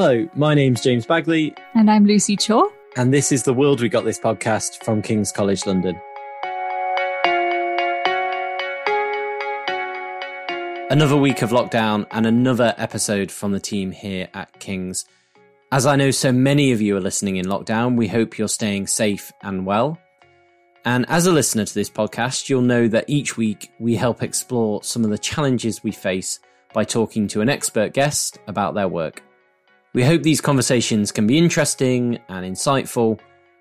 Hello, my name's James Bagley. And I'm Lucy Chaw. And this is the World We Got This podcast from King's College London. Another week of lockdown and another episode from the team here at King's. As I know so many of you are listening in lockdown, we hope you're staying safe and well. And as a listener to this podcast, you'll know that each week we help explore some of the challenges we face by talking to an expert guest about their work. We hope these conversations can be interesting and insightful,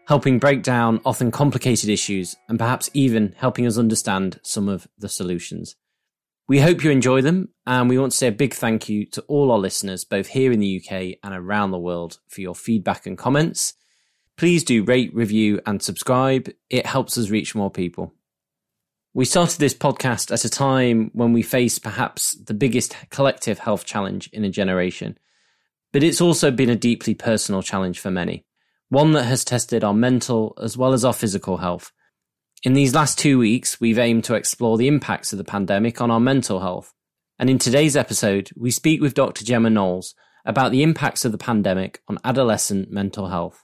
helping break down often complicated issues and perhaps even helping us understand some of the solutions. We hope you enjoy them, and we want to say a big thank you to all our listeners, both here in the UK and around the world, for your feedback and comments. Please do rate, review, and subscribe. It helps us reach more people. We started this podcast at a time when we faced perhaps the biggest collective health challenge in a generation but it's also been a deeply personal challenge for many, one that has tested our mental as well as our physical health. In these last two weeks, we've aimed to explore the impacts of the pandemic on our mental health. And in today's episode, we speak with Dr. Gemma Knowles about the impacts of the pandemic on adolescent mental health,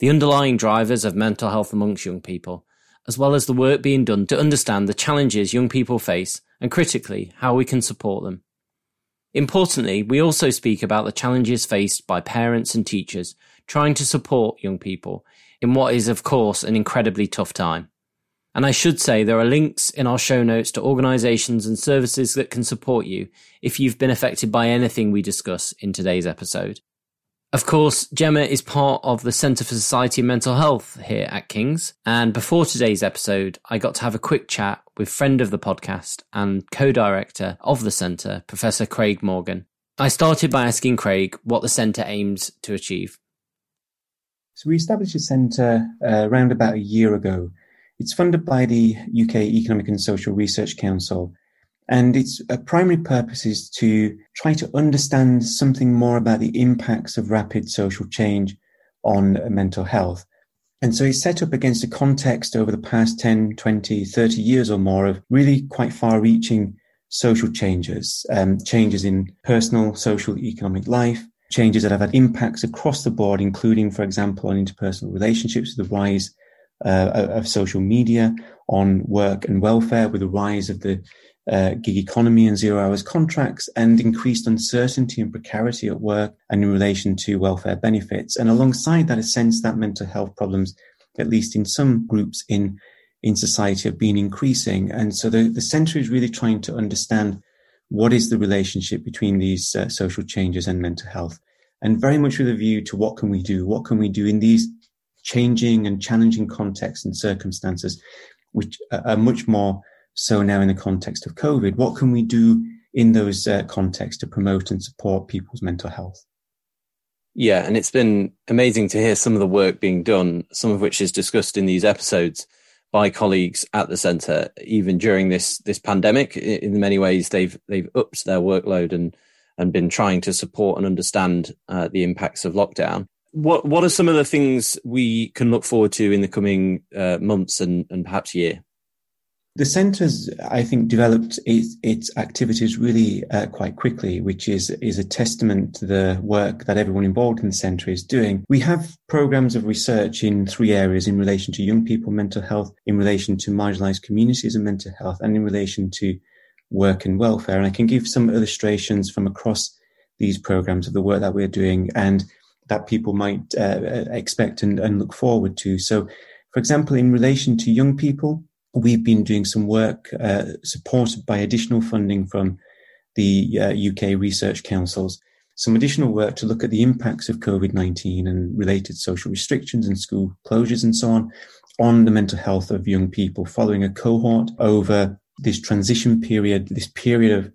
the underlying drivers of mental health amongst young people, as well as the work being done to understand the challenges young people face and critically, how we can support them. Importantly, we also speak about the challenges faced by parents and teachers trying to support young people in what is, of course, an incredibly tough time. And I should say there are links in our show notes to organizations and services that can support you if you've been affected by anything we discuss in today's episode. Of course, Gemma is part of the Centre for Society and Mental Health here at King's. And before today's episode, I got to have a quick chat with friend of the podcast and co-director of the centre, Professor Craig Morgan. I started by asking Craig what the centre aims to achieve. So we established a centre uh, around about a year ago. It's funded by the UK Economic and Social Research Council and its uh, primary purpose is to try to understand something more about the impacts of rapid social change on uh, mental health. And so it's set up against a context over the past 10, 20, 30 years or more of really quite far reaching social changes, um, changes in personal, social, economic life, changes that have had impacts across the board, including, for example, on interpersonal relationships, the rise uh, of social media, on work and welfare, with the rise of the uh, gig economy and zero hours contracts and increased uncertainty and precarity at work and in relation to welfare benefits. And alongside that, a sense that mental health problems, at least in some groups in, in society, have been increasing. And so the, the center is really trying to understand what is the relationship between these uh, social changes and mental health. And very much with a view to what can we do? What can we do in these changing and challenging contexts and circumstances, which are much more so now in the context of COVID, what can we do in those uh, contexts to promote and support people's mental health? Yeah, and it's been amazing to hear some of the work being done, some of which is discussed in these episodes by colleagues at the centre, even during this this pandemic. In many ways, they've they've upped their workload and and been trying to support and understand uh, the impacts of lockdown. What what are some of the things we can look forward to in the coming uh, months and, and perhaps year? The centre's, I think, developed its, its activities really uh, quite quickly, which is is a testament to the work that everyone involved in the centre is doing. We have programs of research in three areas: in relation to young people mental health, in relation to marginalised communities and mental health, and in relation to work and welfare. And I can give some illustrations from across these programs of the work that we're doing and that people might uh, expect and, and look forward to. So, for example, in relation to young people we've been doing some work uh, supported by additional funding from the uh, UK research councils, some additional work to look at the impacts of COVID 19 and related social restrictions and school closures and so on on the mental health of young people following a cohort over this transition period, this period of,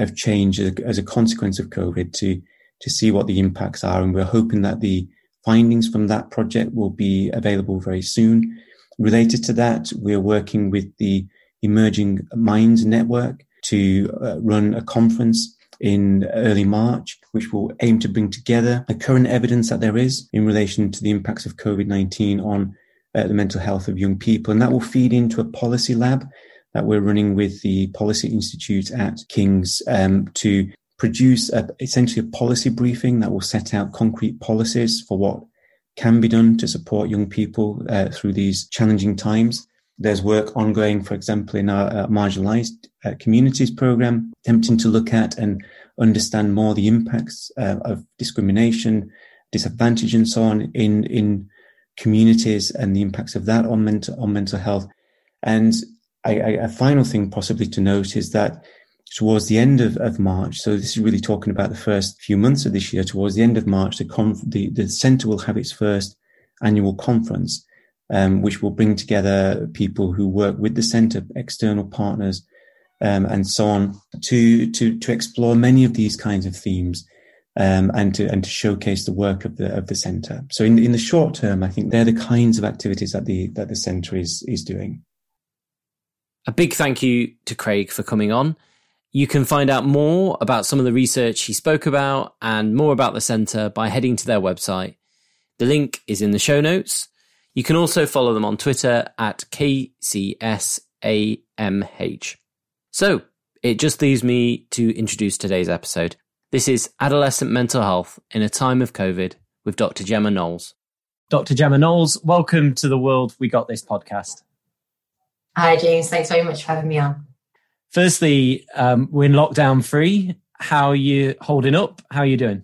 of change as a consequence of COVID to, to see what the impacts are. And we're hoping that the findings from that project will be available very soon Related to that, we're working with the Emerging Minds Network to uh, run a conference in early March, which will aim to bring together the current evidence that there is in relation to the impacts of COVID-19 on uh, the mental health of young people. And that will feed into a policy lab that we're running with the Policy Institute at King's um, to produce a, essentially a policy briefing that will set out concrete policies for what can be done to support young people uh, through these challenging times. There's work ongoing, for example, in our uh, marginalized uh, communities program, attempting to look at and understand more the impacts uh, of discrimination, disadvantage, and so on in in communities and the impacts of that on mental on mental health. And I, I, a final thing possibly to note is that towards the end of, of March, so this is really talking about the first few months of this year, towards the end of March, the, conf- the, the centre will have its first annual conference, um, which will bring together people who work with the centre, external partners, um, and so on, to, to, to explore many of these kinds of themes. Um, and to and to showcase the work of the of the centre. So in in the short term, I think they're the kinds of activities that the that the centre is is doing. A big thank you to Craig for coming on. You can find out more about some of the research he spoke about and more about the centre by heading to their website. The link is in the show notes. You can also follow them on Twitter at KCSAMH. So, it just leaves me to introduce today's episode. This is Adolescent Mental Health in a Time of COVID with Dr. Gemma Knowles. Dr. Gemma Knowles, welcome to the World We Got This podcast. Hi, James. Thanks very much for having me on firstly, um, we're in lockdown free. How are you holding up? How are you doing?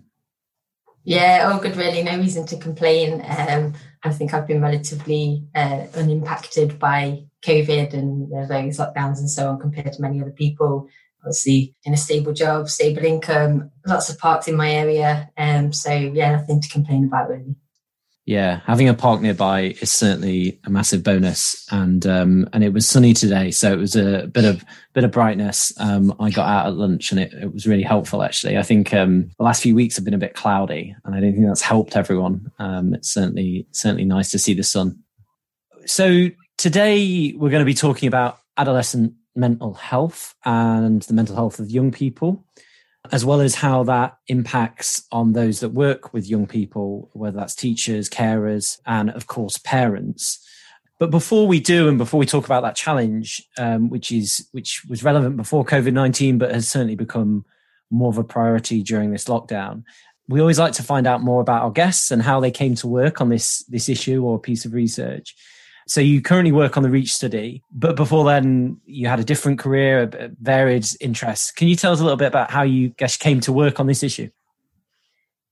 Yeah, all good, really. No reason to complain. Um, I think I've been relatively uh, unimpacted by COVID and the various lockdowns and so on compared to many other people. Obviously, in a stable job, stable income, lots of parks in my area. Um, so, yeah, nothing to complain about, really yeah, having a park nearby is certainly a massive bonus. And um, and it was sunny today, so it was a bit of bit of brightness. Um, I got out at lunch, and it, it was really helpful. Actually, I think um, the last few weeks have been a bit cloudy, and I don't think that's helped everyone. Um, it's certainly certainly nice to see the sun. So today we're going to be talking about adolescent mental health and the mental health of young people as well as how that impacts on those that work with young people, whether that's teachers, carers, and of course, parents. But before we do, and before we talk about that challenge, um, which is which was relevant before COVID nineteen, but has certainly become more of a priority during this lockdown, we always like to find out more about our guests and how they came to work on this this issue or piece of research. So you currently work on the Reach study, but before then you had a different career, varied interests. Can you tell us a little bit about how you guess came to work on this issue?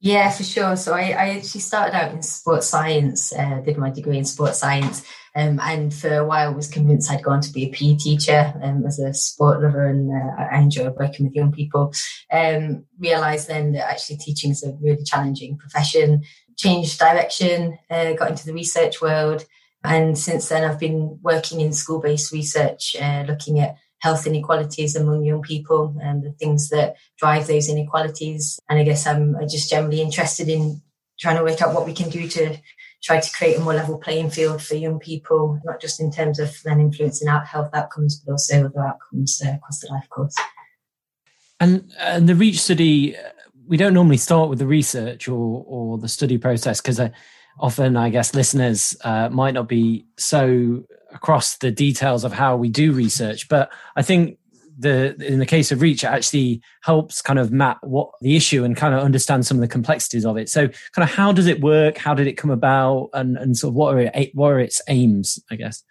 Yeah, for sure. So I, I actually started out in sports science, uh, did my degree in sports science, um, and for a while was convinced I'd gone to be a PE teacher um, as a sport lover, and uh, I enjoyed working with young people. Um, realised then that actually teaching is a really challenging profession. Changed direction, uh, got into the research world, and since then, I've been working in school based research, uh, looking at health inequalities among young people and the things that drive those inequalities. And I guess I'm just generally interested in trying to work out what we can do to try to create a more level playing field for young people, not just in terms of then influencing out health outcomes, but also other outcomes uh, across the life course. And, and the REACH study, we don't normally start with the research or, or the study process because often I guess listeners uh, might not be so across the details of how we do research, but I think the in the case of reach it actually helps kind of map what the issue and kind of understand some of the complexities of it. So kind of how does it work? How did it come about? And and sort of what are it, what are its aims i guess?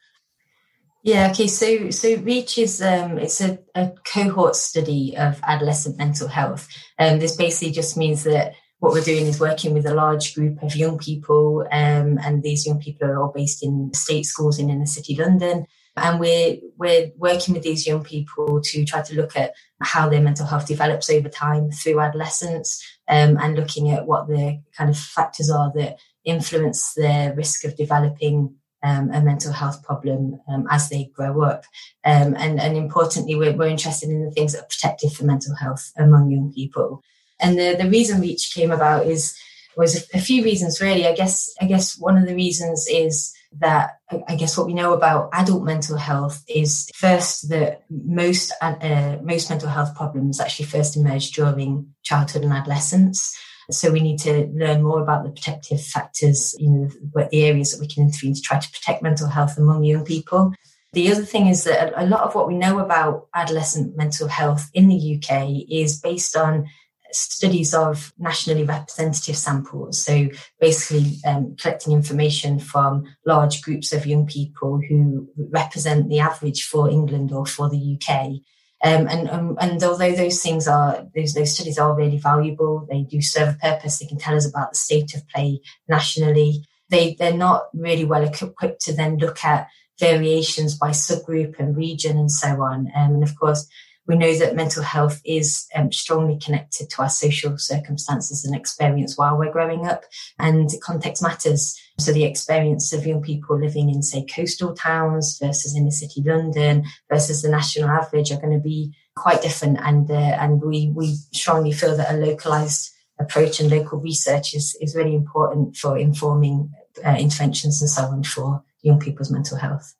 Yeah okay. So so reach is um it's a, a cohort study of adolescent mental health. And um, this basically just means that what we're doing is working with a large group of young people, um, and these young people are all based in state schools in inner city London. And we're we're working with these young people to try to look at how their mental health develops over time through adolescence, um, and looking at what the kind of factors are that influence their risk of developing um, a mental health problem um, as they grow up. Um, and, and importantly, we're, we're interested in the things that are protective for mental health among young people. And the, the reason Reach came about is was a, few reasons really. I guess I guess one of the reasons is that I guess what we know about adult mental health is first that most uh, most mental health problems actually first emerge during childhood and adolescence. So we need to learn more about the protective factors, you know, the areas that we can intervene to try to protect mental health among young people. The other thing is that a lot of what we know about adolescent mental health in the UK is based on studies of nationally representative samples. So basically um, collecting information from large groups of young people who represent the average for England or for the UK. Um, and, um, and although those things are, those, those studies are really valuable, they do serve a purpose, they can tell us about the state of play nationally, they, they're not really well equipped to then look at variations by subgroup and region and so on. Um, and of course, we know that mental health is um, strongly connected to our social circumstances and experience while we're growing up, and context matters. So, the experience of young people living in, say, coastal towns versus inner city London versus the national average are going to be quite different. And uh, and we we strongly feel that a localized approach and local research is is really important for informing uh, interventions and so on for young people's mental health.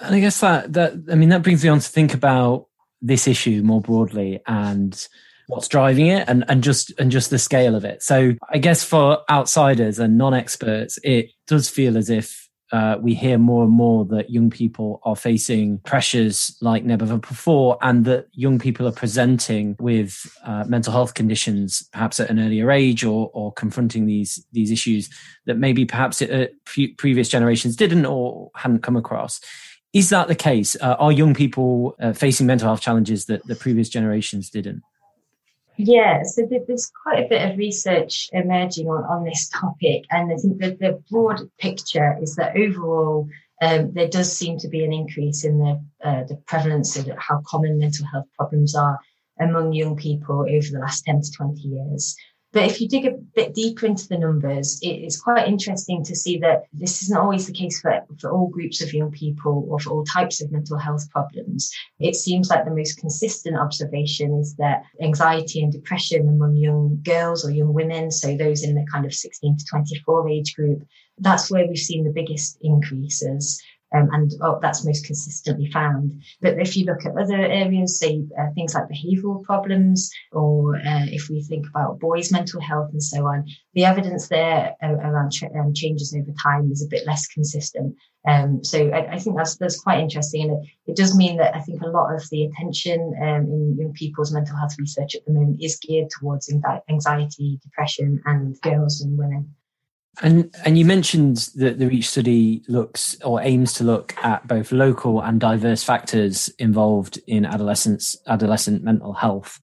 And I guess that that I mean that brings me on to think about this issue more broadly and what's driving it and, and just and just the scale of it. So I guess for outsiders and non-experts, it does feel as if uh, we hear more and more that young people are facing pressures like never before, and that young people are presenting with uh, mental health conditions, perhaps at an earlier age, or, or confronting these these issues that maybe perhaps it, uh, previous generations didn't or hadn't come across. Is that the case? Uh, are young people uh, facing mental health challenges that the previous generations didn't? Yeah, so there's quite a bit of research emerging on, on this topic. And I think that the broad picture is that overall, um, there does seem to be an increase in the, uh, the prevalence of how common mental health problems are among young people over the last 10 to 20 years. But if you dig a bit deeper into the numbers, it's quite interesting to see that this isn't always the case for, for all groups of young people or for all types of mental health problems. It seems like the most consistent observation is that anxiety and depression among young girls or young women, so those in the kind of 16 to 24 age group, that's where we've seen the biggest increases. Um, and oh, that's most consistently found. But if you look at other areas, say uh, things like behavioural problems, or uh, if we think about boys' mental health and so on, the evidence there around ch- um, changes over time is a bit less consistent. Um, so I, I, think that's that's quite interesting, and it, it, does mean that I think a lot of the attention um, in young people's mental health research at the moment is geared towards anxiety, depression, and girls and women. And and you mentioned that the Reach study looks or aims to look at both local and diverse factors involved in adolescence adolescent mental health.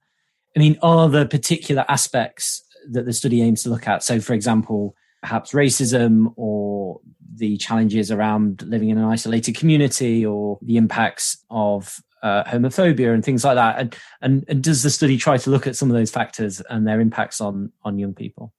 I mean, are there particular aspects that the study aims to look at? So, for example, perhaps racism or the challenges around living in an isolated community or the impacts of uh, homophobia and things like that. And, and and does the study try to look at some of those factors and their impacts on on young people?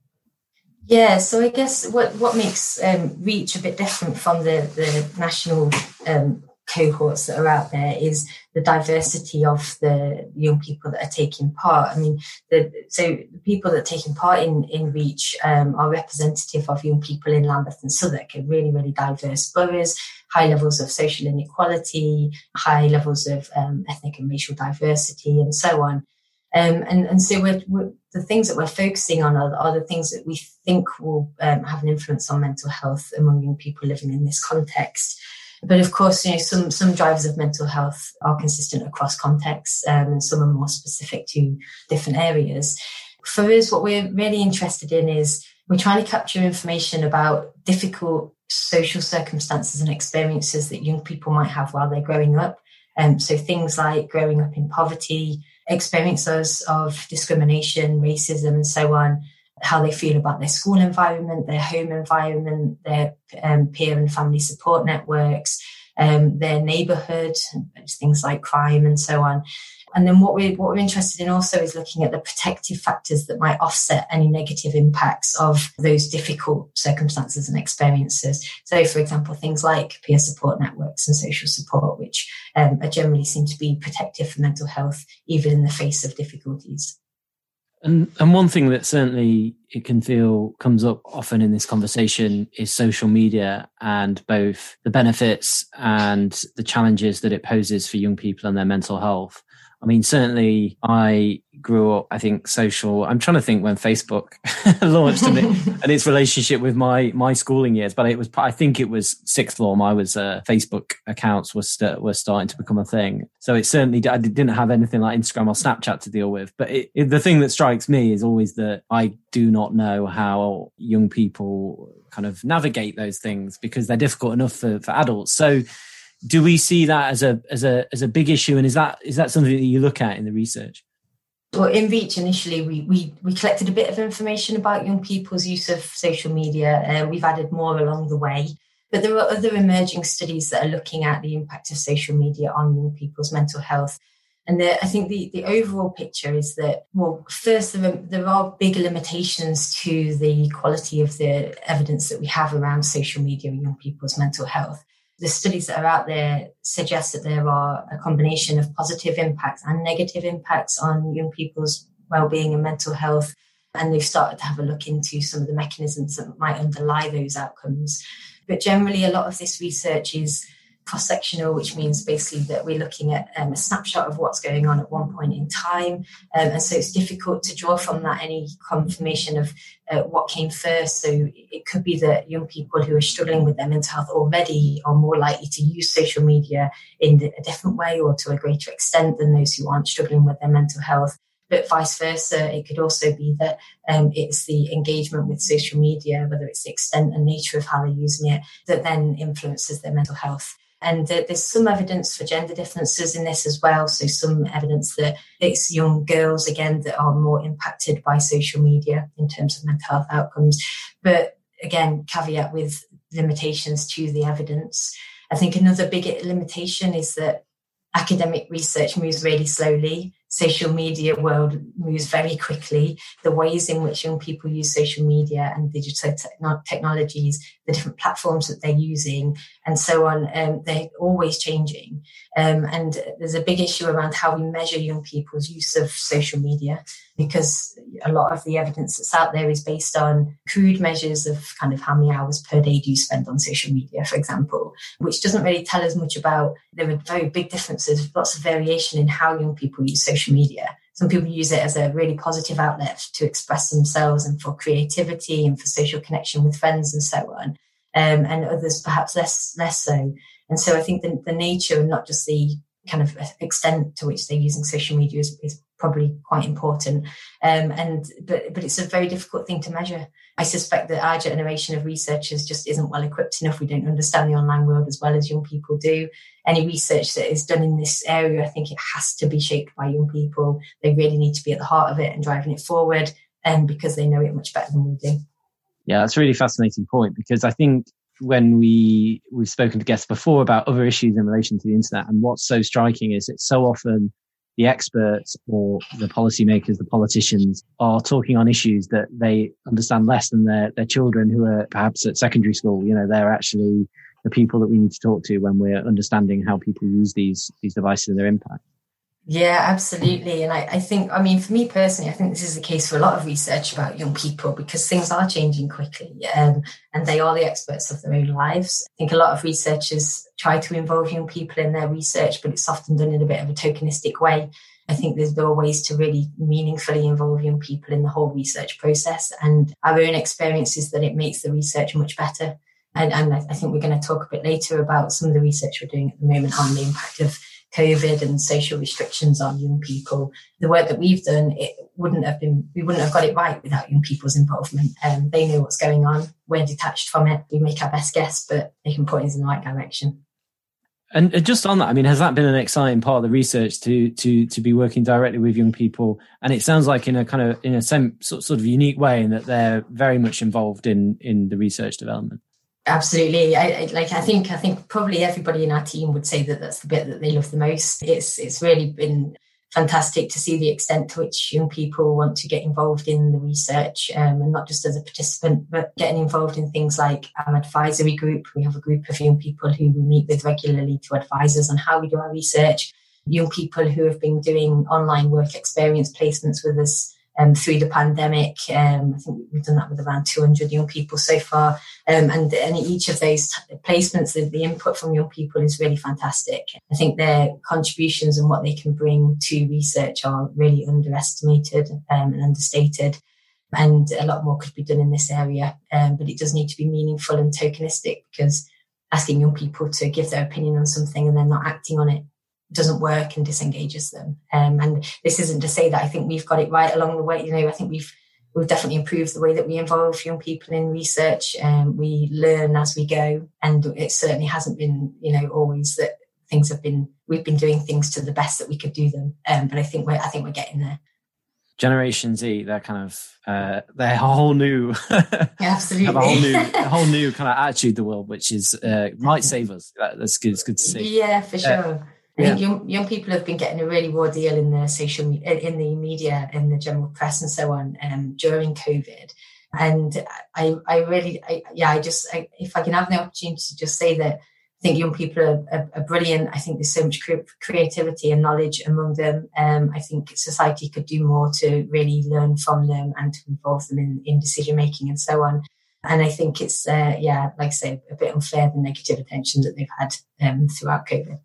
Yeah, so I guess what what makes um, Reach a bit different from the the national um, cohorts that are out there is the diversity of the young people that are taking part. I mean, the, so the people that are taking part in in Reach um, are representative of young people in Lambeth and Southwark, really really diverse boroughs, high levels of social inequality, high levels of um, ethnic and racial diversity, and so on. Um, and, and so we're, we're, the things that we're focusing on are, are the things that we think will um, have an influence on mental health among young people living in this context. But of course, you know, some, some drivers of mental health are consistent across contexts um, and some are more specific to different areas. For us, what we're really interested in is we're trying to capture information about difficult social circumstances and experiences that young people might have while they're growing up. Um, so things like growing up in poverty, experiences of discrimination, racism, and so on, how they feel about their school environment, their home environment, their um, peer and family support networks, um, their neighborhood, things like crime and so on. And then what we're, what we're interested in also is looking at the protective factors that might offset any negative impacts of those difficult circumstances and experiences. So, for example, things like peer support networks and social support, which um, are generally seen to be protective for mental health, even in the face of difficulties. And and one thing that certainly it can feel comes up often in this conversation is social media and both the benefits and the challenges that it poses for young people and their mental health. I mean, certainly I grew up, I think social, I'm trying to think when Facebook launched and, it, and, its relationship with my, my schooling years, but it was, I think it was sixth form. I was, uh, Facebook accounts were, st- were starting to become a thing. So it certainly, I didn't have anything like Instagram or Snapchat to deal with. But it, it, the thing that strikes me is always that I do not know how young people kind of navigate those things because they're difficult enough for, for adults. So, do we see that as a as a as a big issue? And is that is that something that you look at in the research? Well in reach initially we we, we collected a bit of information about young people's use of social media. And uh, we've added more along the way. But there are other emerging studies that are looking at the impact of social media on young people's mental health. And the, I think the, the overall picture is that, well, first, there are, there are big limitations to the quality of the evidence that we have around social media and young people's mental health the studies that are out there suggest that there are a combination of positive impacts and negative impacts on young people's well-being and mental health and they've started to have a look into some of the mechanisms that might underlie those outcomes. But generally a lot of this research is cross sectional, which means basically that we're looking at um, a snapshot of what's going on at one point in time. Um, and so it's difficult to draw from that any confirmation of uh, what came first. So it could be that young people who are struggling with their mental health already are more likely to use social media in a different way or to a greater extent than those who aren't struggling with their mental health but vice versa. It could also be that um, it's the engagement with social media, whether it's the extent and nature of how they're using it, that then influences their mental health. And uh, there's some evidence for gender differences in this as well. So, some evidence that it's young girls, again, that are more impacted by social media in terms of mental health outcomes. But again, caveat with limitations to the evidence. I think another big limitation is that academic research moves really slowly social media world moves very quickly. The ways in which young people use social media and digital te- technologies, the different platforms that they're using, and so on, um, they're always changing. Um, and there's a big issue around how we measure young people's use of social media because a lot of the evidence that's out there is based on crude measures of kind of how many hours per day do you spend on social media, for example, which doesn't really tell us much about. There are very big differences, lots of variation in how young people use social media. Some people use it as a really positive outlet to express themselves and for creativity and for social connection with friends and so on. Um, and others perhaps less less so. And so I think the, the nature and not just the kind of extent to which they're using social media is, is probably quite important. Um, and but but it's a very difficult thing to measure. I suspect that our generation of researchers just isn't well equipped enough. We don't understand the online world as well as young people do. Any research that is done in this area, I think it has to be shaped by young people. They really need to be at the heart of it and driving it forward, and um, because they know it much better than we do. Yeah, that's a really fascinating point because I think when we we've spoken to guests before about other issues in relation to the internet and what's so striking is it's so often the experts or the policymakers, the politicians are talking on issues that they understand less than their, their children who are perhaps at secondary school. You know, they're actually the people that we need to talk to when we're understanding how people use these, these devices and their impact. Yeah, absolutely. And I, I, think, I mean, for me personally, I think this is the case for a lot of research about young people because things are changing quickly um, and they are the experts of their own lives. I think a lot of researchers try to involve young people in their research, but it's often done in a bit of a tokenistic way. I think there's, there are ways to really meaningfully involve young people in the whole research process. And our own experience is that it makes the research much better. And, and I think we're going to talk a bit later about some of the research we're doing at the moment on the impact of COVID and social restrictions on young people. The work that we've done, it wouldn't have been, we wouldn't have got it right without young people's involvement. Um, they know what's going on. We're detached from it. We make our best guess, but they can point us in the right direction. And just on that, I mean, has that been an exciting part of the research to to to be working directly with young people? And it sounds like in a kind of in a sort of unique way, in that they're very much involved in in the research development. Absolutely. I, I, like I think I think probably everybody in our team would say that that's the bit that they love the most. It's it's really been fantastic to see the extent to which young people want to get involved in the research um, and not just as a participant, but getting involved in things like our advisory group. We have a group of young people who we meet with regularly to advise us on how we do our research. Young people who have been doing online work experience placements with us um, through the pandemic. Um, I think we've done that with around 200 young people so far. Um, and, and each of those placements, the, the input from young people is really fantastic. I think their contributions and what they can bring to research are really underestimated um, and understated. And a lot more could be done in this area. Um, but it does need to be meaningful and tokenistic because asking young people to give their opinion on something and then not acting on it doesn't work and disengages them. Um, and this isn't to say that I think we've got it right along the way. You know, I think we've we've definitely improved the way that we involve young people in research. Um, we learn as we go, and it certainly hasn't been, you know, always that things have been. We've been doing things to the best that we could do them, um, but I think we're I think we're getting there. Generation Z, they're kind of uh, they're a whole new, absolutely, have a whole new, a whole new kind of attitude the world, which is uh, might save us. That's good. It's good to see. Yeah, for uh, sure. Uh, I think young, young people have been getting a really raw deal in the social in the media, in the general press, and so on um, during COVID. And I, I really, I, yeah, I just, I, if I can have the opportunity to just say that I think young people are, are, are brilliant. I think there's so much creativity and knowledge among them. Um, I think society could do more to really learn from them and to involve them in, in decision making and so on. And I think it's, uh, yeah, like I say, a bit unfair the negative attention that they've had um, throughout COVID.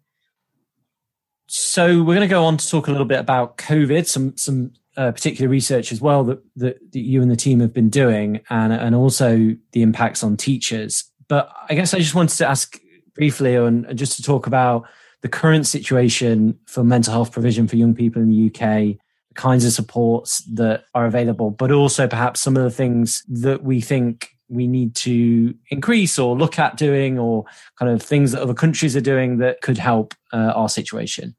So we're going to go on to talk a little bit about COVID, some some uh, particular research as well that, that, that you and the team have been doing, and and also the impacts on teachers. But I guess I just wanted to ask briefly, and, and just to talk about the current situation for mental health provision for young people in the UK, the kinds of supports that are available, but also perhaps some of the things that we think we need to increase or look at doing or kind of things that other countries are doing that could help uh, our situation?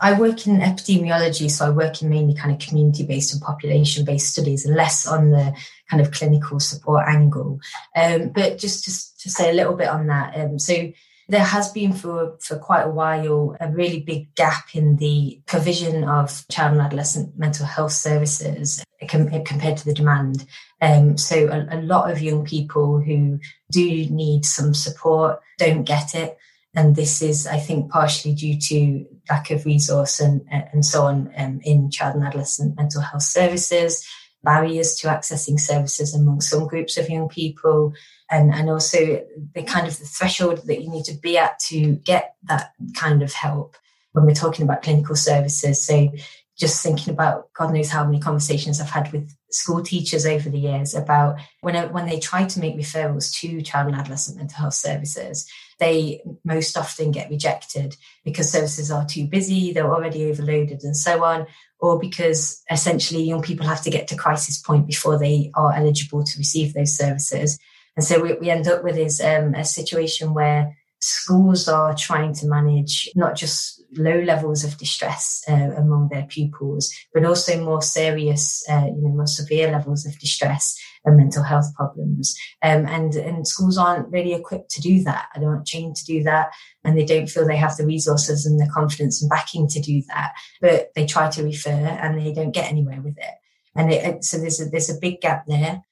I work in epidemiology, so I work in mainly kind of community based and population based studies and less on the kind of clinical support angle. Um, but just to, to, say a little bit on that, um, so there has been for, for quite a while a really big gap in the provision of child and adolescent mental health services compared to the demand. Um, so a, a, lot of young people who do need some support don't get it. And this is, I think, partially due to lack of resource and, and so on um, in child and adolescent mental health services, barriers to accessing services among some groups of young people, and, and also the kind of the threshold that you need to be at to get that kind of help when we're talking about clinical services. So just thinking about God knows how many conversations I've had with school teachers over the years about when, when they try to make referrals to child and adolescent mental health services, they most often get rejected because services are too busy, they're already overloaded, and so on, or because essentially young people have to get to crisis point before they are eligible to receive those services. And so what we end up with is um, a situation where schools are trying to manage not just low levels of distress uh, among their pupils, but also more serious, uh, you know, more severe levels of distress and mental health problems. Um, and, and schools aren't really equipped to do that. They aren't trained to do that. And they don't feel they have the resources and the confidence and backing to do that. But they try to refer and they don't get anywhere with it. And it, so there's a, there's a big gap there.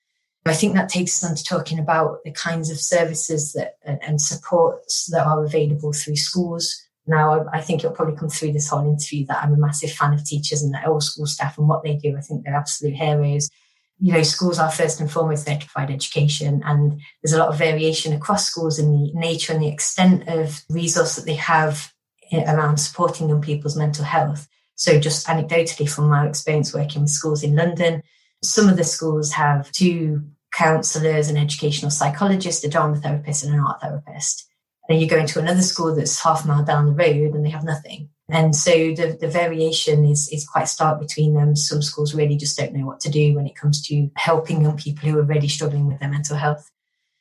I think that takes us on to talking about the kinds of services that and supports that are available through schools. Now, I think it'll probably come through this whole interview that I'm a massive fan of teachers and all school staff and what they do. I think they're absolute heroes. You know, schools are first and foremost there to provide education, and there's a lot of variation across schools in the nature and the extent of resource that they have eh, around supporting young people's mental health. So, just anecdotally from my experience working with schools in London, some of the schools have two counsellors, an educational psychologist, a drama therapist, and an art therapist. And you go into another school that's half a mile down the road and they have nothing. And so the, the variation is, is quite stark between them. Some schools really just don't know what to do when it comes to helping young people who are really struggling with their mental health.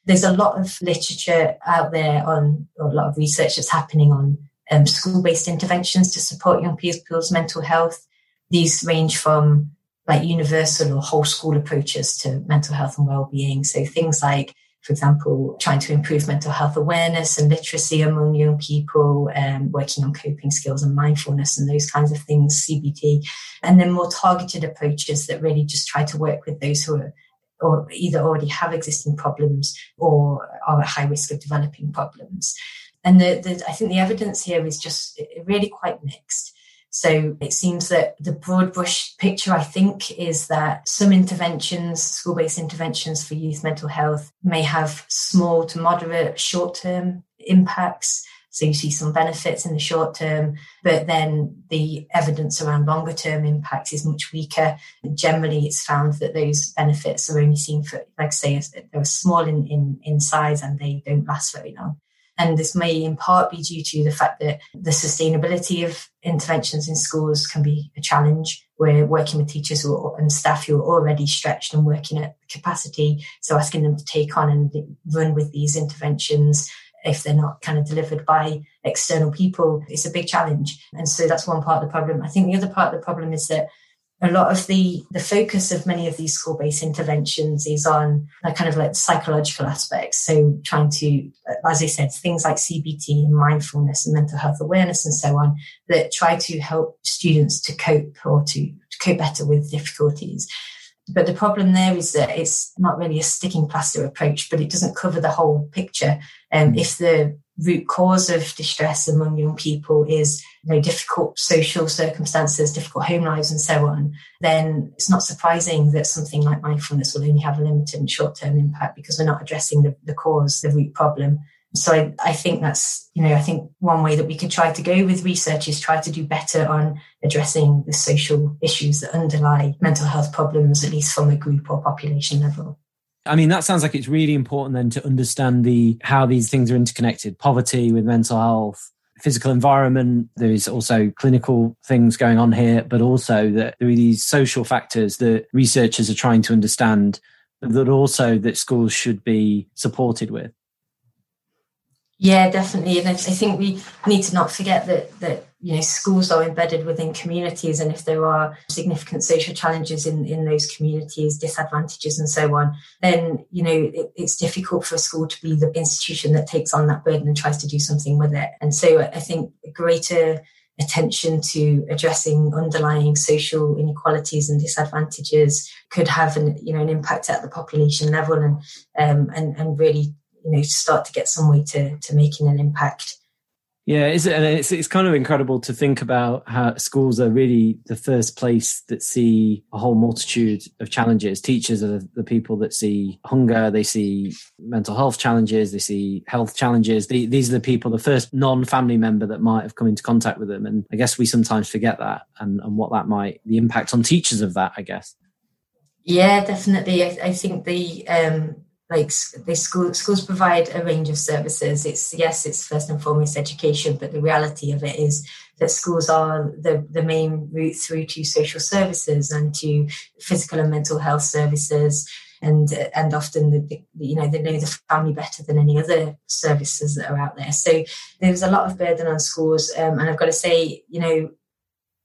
There's a lot of literature out there on, a lot of research that's happening on um, school based interventions to support young people's mental health. These range from like universal or whole school approaches to mental health and well-being. So things like, for example, trying to improve mental health awareness and literacy among young people, um, working on coping skills and mindfulness and those kinds of things, CBT, and then more targeted approaches that really just try to work with those who are or either already have existing problems or are at high risk of developing problems. And the, the, I think the evidence here is just really quite mixed. So it seems that the broad brush picture, I think, is that some interventions, school based interventions for youth mental health, may have small to moderate short term impacts. So you see some benefits in the short term, but then the evidence around longer term impacts is much weaker. Generally, it's found that those benefits are only seen for, like I say, they're small in, in, in size and they don't last very long. And this may in part be due to the fact that the sustainability of interventions in schools can be a challenge. We're working with teachers who and staff who are already stretched and working at capacity. So asking them to take on and run with these interventions if they're not kind of delivered by external people, it's a big challenge. And so that's one part of the problem. I think the other part of the problem is that a lot of the the focus of many of these school-based interventions is on a kind of like psychological aspects. So trying to as i said things like cbt and mindfulness and mental health awareness and so on that try to help students to cope or to, to cope better with difficulties. But the problem there is that it's not really a sticking plaster approach, but it doesn't cover the whole picture. Um, if the root cause of distress among young people is you know, difficult social circumstances, difficult home lives, and so on, then it's not surprising that something like mindfulness will only have a limited and short term impact because we're not addressing the, the cause, the root problem. So I, I, think that's, you know, I think one way that we could try to go with research is try to do better on addressing the social issues that underlie mental health problems, at least from a group or population level. I mean, that sounds like it's really important then to understand the how these things are interconnected. Poverty with mental health, physical environment. There is also clinical things going on here, but also that there are these social factors that researchers are trying to understand, that also that schools should be supported with. Yeah, definitely. And I think we need to not forget that that you know schools are embedded within communities, and if there are significant social challenges in in those communities, disadvantages, and so on, then you know it, it's difficult for a school to be the institution that takes on that burden and tries to do something with it. And so I think greater attention to addressing underlying social inequalities and disadvantages could have an you know an impact at the population level and um, and and really you know start to get some way to to making an impact yeah it's, and it's, it's kind of incredible to think about how schools are really the first place that see a whole multitude of challenges. Teachers are the, the people that see hunger they see mental health challenges they see health challenges. These are the people the first non-family member that might have come into contact with them. And i guess we sometimes forget that and, and what that might the impact on teachers of that i guess. Yeah definitely. I, I think the um like the school, schools provide a range of services. It's yes, it's first and foremost education, but the reality of it is that schools are the, the main route through to social services and to physical and mental health services. And, and often the, the, you know they know the family better than any other services that are out there. So there's a lot of burden on schools, um, and I've got to say, you know,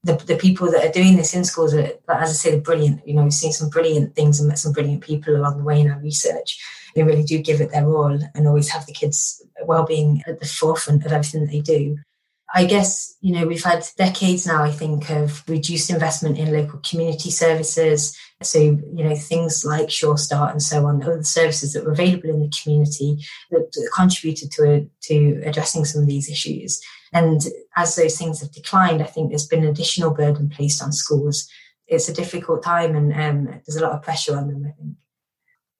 the, the people that are doing this in schools are, as I say, they're brilliant. You know, we've seen some brilliant things and met some brilliant people along the way in our research. They really do give it their all and always have the kids' well-being at the forefront of everything that they do. I guess, you know, we've had decades now, I think, of reduced investment in local community services. So, you know, things like Sure Start and so on, other services that were available in the community that, that contributed to, to addressing some of these issues. And as those things have declined, I think there's been additional burden placed on schools. It's a difficult time and um, there's a lot of pressure on them, I think.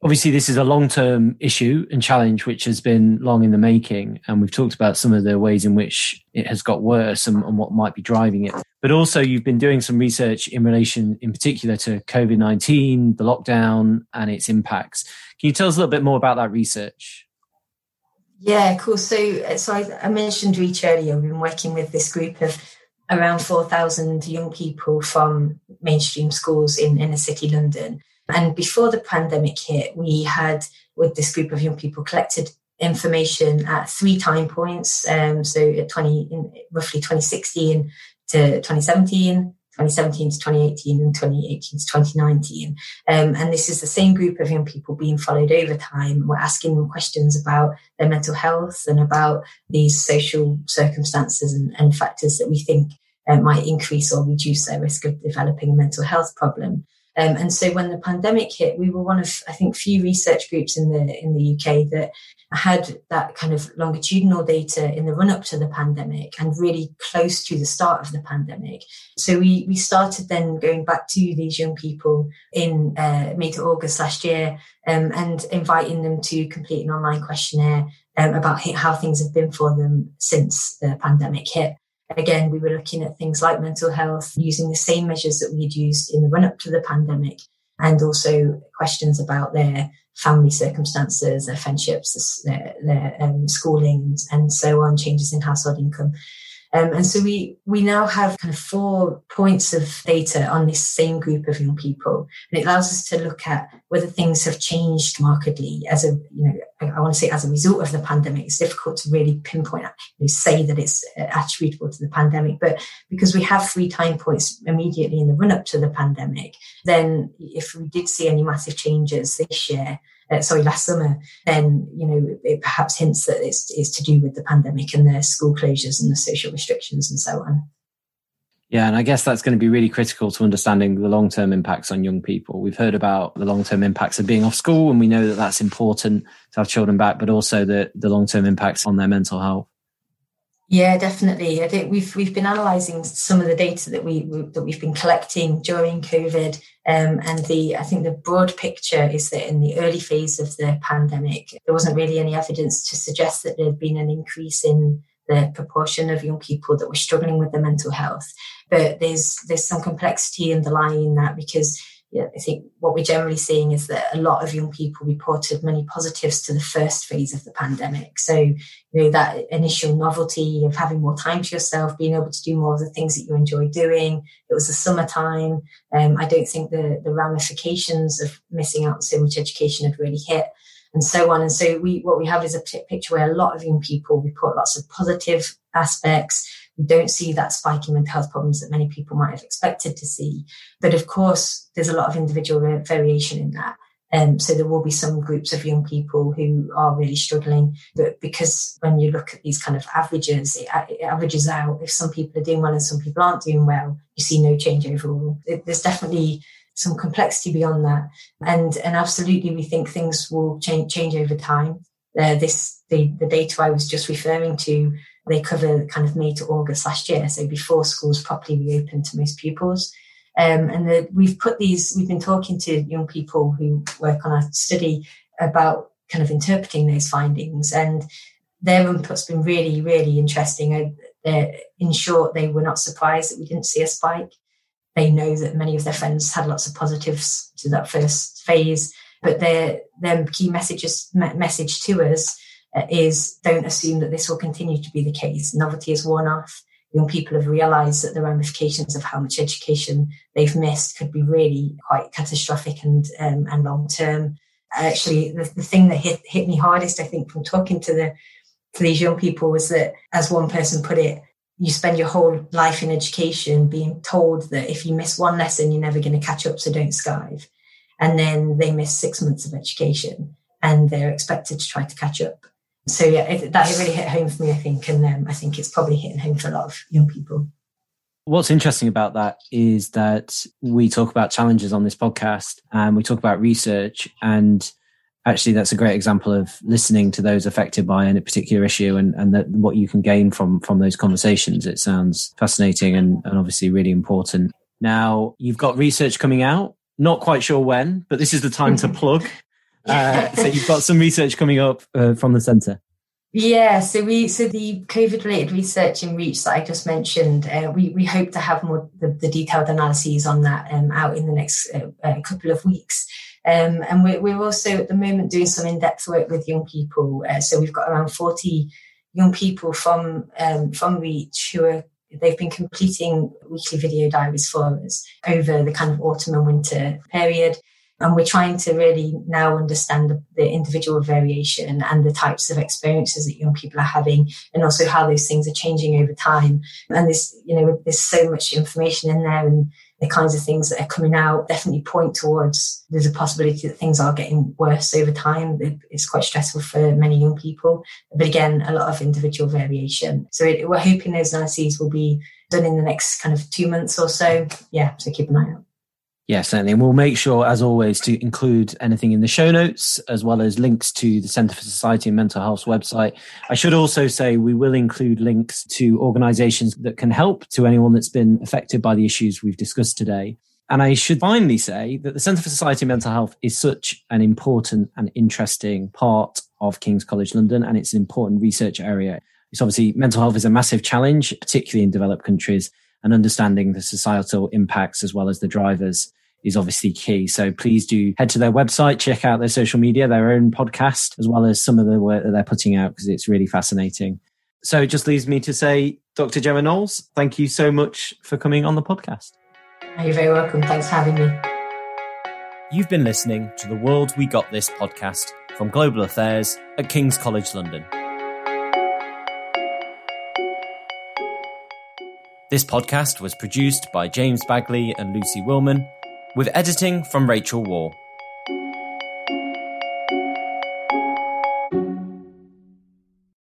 Obviously, this is a long term issue and challenge which has been long in the making. And we've talked about some of the ways in which it has got worse and, and what might be driving it. But also, you've been doing some research in relation, in particular, to COVID 19, the lockdown, and its impacts. Can you tell us a little bit more about that research? Yeah, cool. So, so I, I mentioned Reach earlier. We've been working with this group of around 4,000 young people from mainstream schools in inner city London. And before the pandemic hit, we had, with this group of young people, collected information at three time points. Um, so at 20, in roughly 2016 to 2017, 2017 to 2018 and 2018 to 2019. Um, and this is the same group of young people being followed over time. We're asking them questions about their mental health and about these social circumstances and, and factors that we think uh, might increase or reduce their risk of developing a mental health problem. Um, and so when the pandemic hit, we were one of, I think, few research groups in the in the UK that had that kind of longitudinal data in the run up to the pandemic and really close to the start of the pandemic. So we, we started then going back to these young people in uh, May to August last year um, and inviting them to complete an online questionnaire um, about how things have been for them since the pandemic hit. Again, we were looking at things like mental health, using the same measures that we had used in the run up to the pandemic, and also questions about their family circumstances, their friendships, their, their um, schooling, and so on, changes in household income. Um, and so we we now have kind of four points of data on this same group of young people, and it allows us to look at whether things have changed markedly as a you know I want to say as a result of the pandemic. It's difficult to really pinpoint you know, say that it's uh, attributable to the pandemic, but because we have three time points immediately in the run up to the pandemic, then if we did see any massive changes this year, uh, sorry, last summer, then you know it perhaps hints that it's, it's to do with the pandemic and the school closures and the social restrictions and so on. Yeah, and I guess that's going to be really critical to understanding the long term impacts on young people. We've heard about the long term impacts of being off school, and we know that that's important to have children back, but also the, the long term impacts on their mental health. Yeah, definitely. I think we've we've been analysing some of the data that we that we've been collecting during COVID, um, and the I think the broad picture is that in the early phase of the pandemic, there wasn't really any evidence to suggest that there had been an increase in the proportion of young people that were struggling with their mental health. But there's there's some complexity underlying that because yeah, I think what we're generally seeing is that a lot of young people reported many positives to the first phase of the pandemic. So, you know, that initial novelty of having more time to yourself, being able to do more of the things that you enjoy doing. It was the summertime. Um, I don't think the, the ramifications of missing out on so much education had really hit and so on. And so we, what we have is a picture where a lot of young people report lots of positive aspects, we don't see that spike in mental health problems that many people might have expected to see. But of course, there's a lot of individual variation in that. Um, so there will be some groups of young people who are really struggling, but because when you look at these kind of averages, it, it, averages out. If some people are doing well and some people aren't doing well, you see no change overall. It, there's definitely some complexity beyond that, and and absolutely we think things will change change over time. Uh, this the the data I was just referring to they cover kind of May to August last year, so before schools properly reopened to most pupils. Um, and the, we've put these, we've been talking to young people who work on our study about kind of interpreting those findings. And their input's been really, really interesting. Uh, in short, they were not surprised that we didn't see a spike. They know that many of their friends had lots of positives to that first phase, but their their key messages message to us is don't assume that this will continue to be the case. Novelty is worn off. Young people have realised that the ramifications of how much education they've missed could be really quite catastrophic and um, and long term. Actually, the, the thing that hit hit me hardest, I think, from talking to the to these young people was that, as one person put it, you spend your whole life in education being told that if you miss one lesson, you're never going to catch up, so don't skive. And then they miss six months of education and they're expected to try to catch up so yeah, it, that really hit home for me, I think, and um, I think it's probably hitting home for a lot of young people. What's interesting about that is that we talk about challenges on this podcast and we talk about research and actually that's a great example of listening to those affected by any particular issue and, and that what you can gain from from those conversations. It sounds fascinating and, and obviously really important. Now you've got research coming out, not quite sure when, but this is the time to plug so you've got some research coming up uh, from the centre. Yeah, so we so the COVID related research in Reach that I just mentioned, uh, we we hope to have more the, the detailed analyses on that um, out in the next uh, uh, couple of weeks. Um, and we're, we're also at the moment doing some in depth work with young people. Uh, so we've got around forty young people from um, from Reach who are they've been completing weekly video diaries for us over the kind of autumn and winter period. And we're trying to really now understand the, the, individual variation and the types of experiences that young people are having, and also how those things are changing over time. And there's, you know, there's so much information in there, and the kinds of things that are coming out definitely point towards there's a possibility that things are getting worse over time. It's quite stressful for many young people, but again, a lot of individual variation. So it, we're hoping those analyses will be done in the next kind of two months or so. Yeah, so keep an eye out. Certainly. And we'll make sure, as always, to include anything in the show notes, as well as links to the Centre for Society and Mental Health's website. I should also say we will include links to organisations that can help to anyone that's been affected by the issues we've discussed today. And I should finally say that the Centre for Society and Mental Health is such an important and interesting part of King's College London, and it's an important research area. It's obviously mental health is a massive challenge, particularly in developed countries, and understanding the societal impacts as well as the drivers is obviously key. So please do head to their website, check out their social media, their own podcast, as well as some of the work that they're putting out because it's really fascinating. So it just leaves me to say, Dr. Gemma Knowles, thank you so much for coming on the podcast. You're very welcome. Thanks for having me. You've been listening to the World We Got This podcast from Global Affairs at King's College London. This podcast was produced by James Bagley and Lucy Willman with editing from Rachel War.